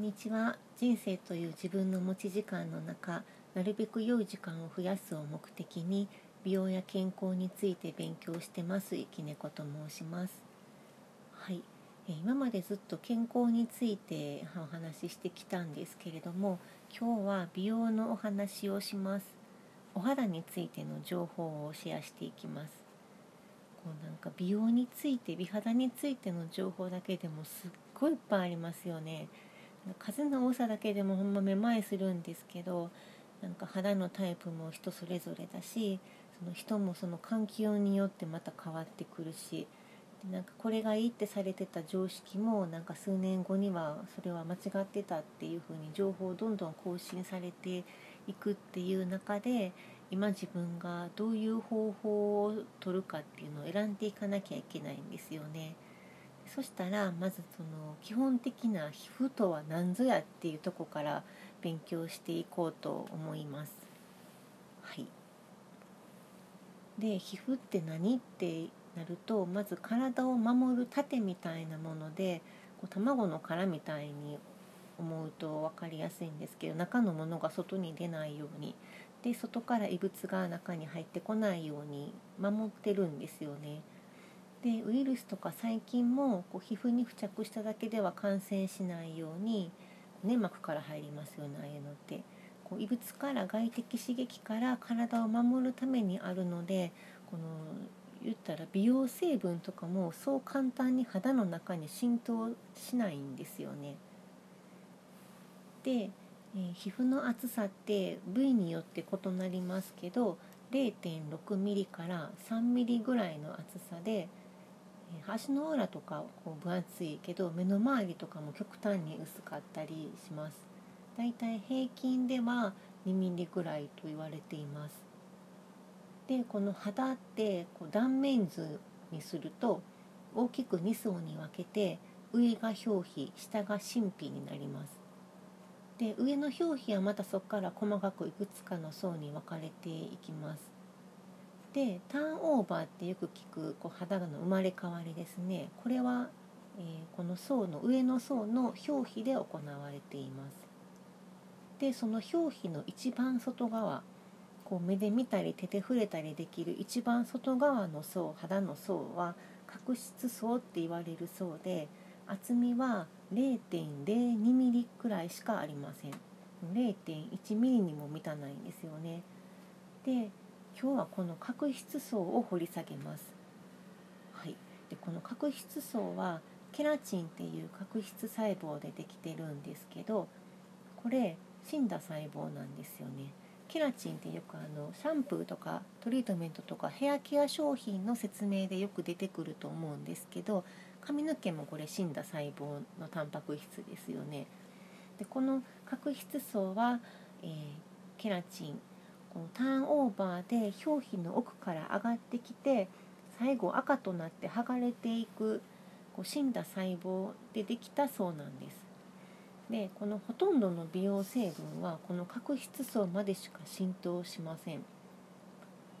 んにちは。人生という自分の持ち時間の中なるべく良い時間を増やすを目的に美容や健康について勉強してます。いきねこと申します。はい。今までずっと健康についてお話ししてきたんですけれども今日は美容のお話をします。お肌についての情報をシェアしていきます。こうなんか美容について美肌についての情報だけでもすっごいいっぱいありますよね。数の多さだけでもほんまめまいするんですけどなんか肌のタイプも人それぞれだしその人もその環境によってまた変わってくるしでなんかこれがいいってされてた常識もなんか数年後にはそれは間違ってたっていうふうに情報をどんどん更新されていくっていう中で今自分がどういう方法を取るかっていうのを選んでいかなきゃいけないんですよね。そしたらまずその基本的な皮膚とは何ぞやっていうとこから勉強していこうと思います。はい、で皮膚って何ってなるとまず体を守る盾みたいなものでこう卵の殻みたいに思うと分かりやすいんですけど中のものが外に出ないようにで外から異物が中に入ってこないように守ってるんですよね。でウイルスとか細菌もこう皮膚に付着しただけでは感染しないように粘膜から入りますよねああいうのって。こう異物から外的刺激から体を守るためにあるのでこの言ったら美容成分とかもそう簡単に肌の中に浸透しないんですよね。で、えー、皮膚の厚さって部位によって異なりますけど 0.6mm から 3mm ぐらいの厚さで足の裏とかこう分厚いけど目の周りとかも極端に薄かったりします。だいたい平均では2ミリぐらいと言われています。でこの肌ってこう断面図にすると大きく2層に分けて上が表皮下が真皮になります。で上の表皮はまたそこから細かくいくつかの層に分かれていきます。でターンオーバーってよく聞くこう肌の生まれ変わりですね。これは、えー、この層の上の層の表皮で行われています。でその表皮の一番外側こう目で見たり手で触れたりできる一番外側の層肌の層は角質層って言われる層で厚みは 0.02mm くらいしかありません。0.1mm にも満たないんですよね。で今日はこの角質層を掘り下げます。はい、でこの角質層はケラチンっていう角質細胞でできてるんですけどこれ死んだ細胞なんですよね。ケラチンってよくあのシャンプーとかトリートメントとかヘアケア商品の説明でよく出てくると思うんですけど髪の毛もこれ死んだ細胞のタンパク質ですよね。でこの角質層は、えー、ケラチンこのターンオーバーで表皮の奥から上がってきて最後赤となって剥がれていくこう死んだ細胞でできたそうなんです。でこのほとんどの美容成分はこの角質層までしか浸透しません。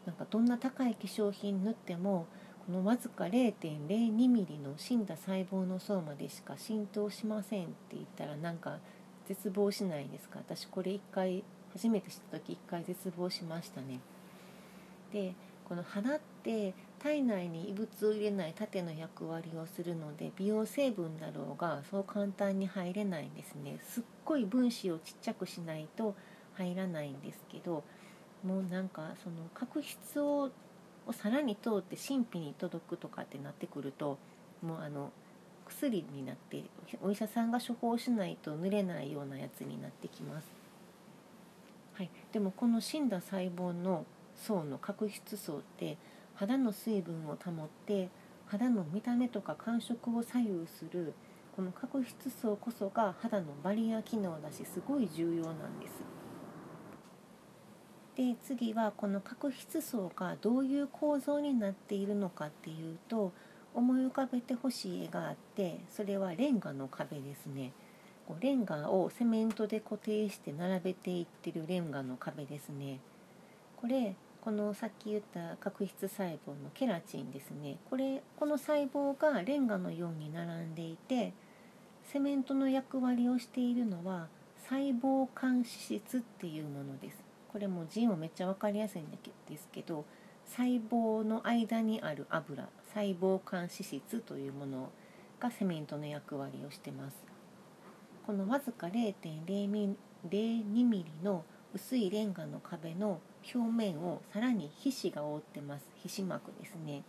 なんかどんな高い化粧品塗ってもこのわずか 0.02mm の死んだ細胞の層までしか浸透しませんって言ったらなんか絶望しないですか？私これ一回初めて知った時一回絶望しましたね。でこの肌って体内に異物を入れない縦の役割をするので美容成分だろうがそう簡単に入れないんですねすっごい分子をちっちゃくしないと入らないんですけどもうなんかその角質ををさらに通って神秘に届くとかってなってくるともうあの薬になってお医者さんが処方しないと塗れないようなやつになってきます。でもこの死んだ細胞の層の角質層って肌の水分を保って肌の見た目とか感触を左右するこの角質層こそが肌のバリア機能だしすごい重要なんです。で次はこの角質層がどういう構造になっているのかっていうと思い浮かべてほしい絵があってそれはレンガの壁ですね。こうレンガをセメントで固定して並べていってるレンガの壁ですね。これこのさっき言った角質細胞のケラチンですね。これこの細胞がレンガのように並んでいてセメントの役割をしているのは細胞間脂質っていうものです。これも字もめっちゃ分かりやすいんですけど細胞の間にある油細胞間脂質というものがセメントの役割をしてます。このわずか0.02ミリの薄いレンガの壁の表面をさらに皮脂が覆ってます。皮脂膜ですね。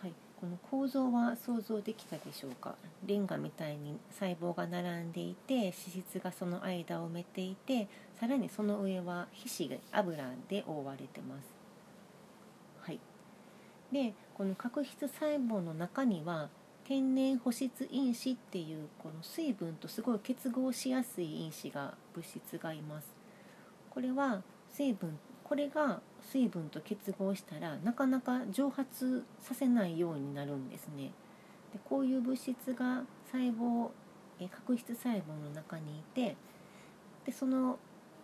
はい。この構造は想像できたでしょうか？レンガみたいに細胞が並んでいて脂質がその間を埋めていてさらにその上は皮脂油で覆われてます。はい。でこの角質細胞の中には天然保湿因子っていうこの水分とすごい結合しやすい因子が物質がいます。これは水分これが水分と結合したらなかなか蒸発させないようになるんですね。でこういう物質が細胞え角質細胞の中にいてでその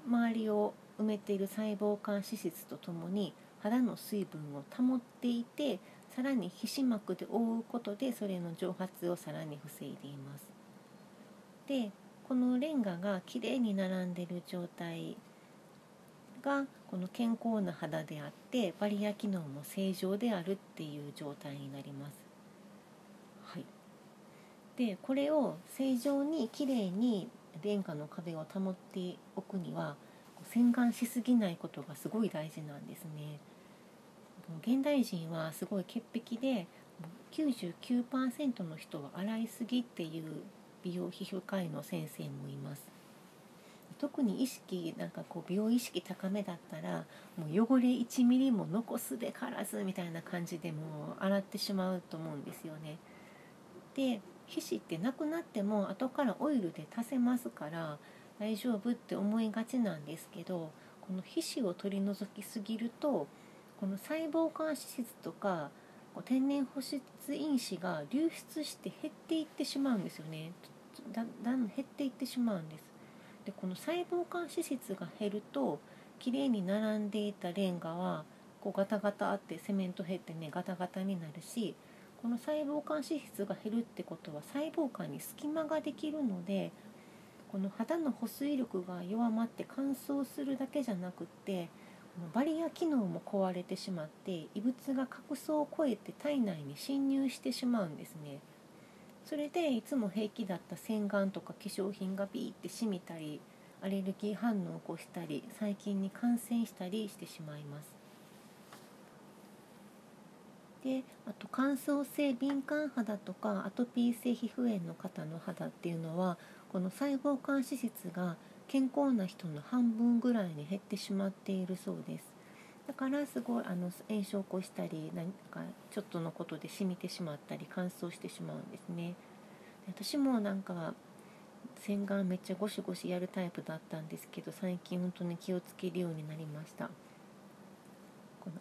周りを埋めている細胞間脂質とともに肌の水分を保っていてさらに皮脂膜で覆うことでそれの蒸発をさらに防いでいますでこのレンガがきれいに並んでる状態がこの健康な肌であってバリア機能も正常であるっていう状態になります。はい、でこれを正常にきれいにレンガの壁を保っておくには洗顔しすぎないことがすごい大事なんですね。現代人はすごい潔癖で99%の人は洗いすぎっていう美容皮膚科医の先生もいます。特に意識なんかこう美容意識高めだったらもう汚れ1ミリも残すべからずみたいな感じでもう洗ってしまうと思うんですよね。で皮脂ってなくなっても後からオイルで足せますから大丈夫って思いがちなんですけどこの皮脂を取り除きすぎるとこの細胞間脂質とか天然保湿因子が流出して減っていってしまうんですよね。だだん減っていってしまうんです。でこの細胞間脂質が減るときれいに並んでいたレンガはこうガタガタあってセメント減ってねガタガタになるしこの細胞間脂質が減るってことは細胞間に隙間ができるのでこの肌の保水力が弱まって乾燥するだけじゃなくってバリア機能も壊れてしまって異物が角層を越えて体内に侵入してしまうんですね。それでいつも平気だった洗顔とか化粧品がビーってしみたりアレルギー反応を起こしたり細菌に感染したりしてしまいます。であと乾燥性敏感肌とかアトピー性皮膚炎の方の肌っていうのはこの細胞間脂質が健康な人の半分ぐらいに減ってしまっているそうです。だからすごいあの炎症を起こしたり何かちょっとのことで染みてしまったり乾燥してしまうんですね。私もなんか洗顔めっちゃゴシゴシやるタイプだったんですけど最近本当に気をつけるようになりました。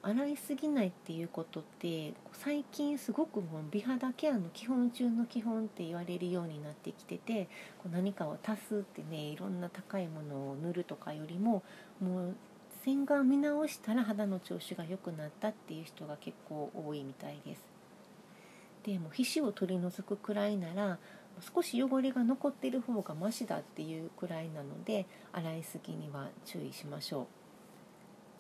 洗いすぎないっていうことって最近すごくもう美肌ケアの基本中の基本って言われるようになってきててこう何かを足すってねいろんな高いものを塗るとかよりももう洗顔見直したら肌の調子が良くなったっていう人が結構多いみたいです。でも皮脂を取り除くくらいなら少し汚れが残ってる方がマシだっていうくらいなので洗いすぎには注意しましょう。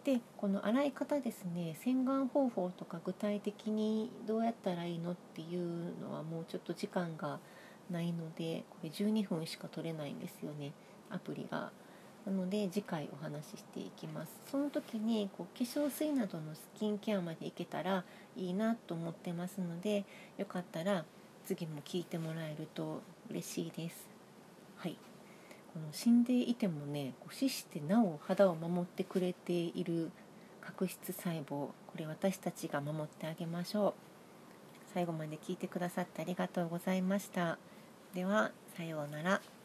でこの洗い方ですね洗顔方法とか具体的にどうやったらいいのっていうのはもうちょっと時間がないのでこれ12分しか取れないんですよねアプリが。なので次回お話ししていきます。その時にこう化粧水などのスキンケアまでいけたらいいなと思ってますのでよかったら次も聞いてもらえると嬉しいです。はい。この死んでいてもね死してなお肌を守ってくれている角質細胞これ私たちが守ってあげましょう。最後まで聞いてくださってありがとうございました。ではさようなら。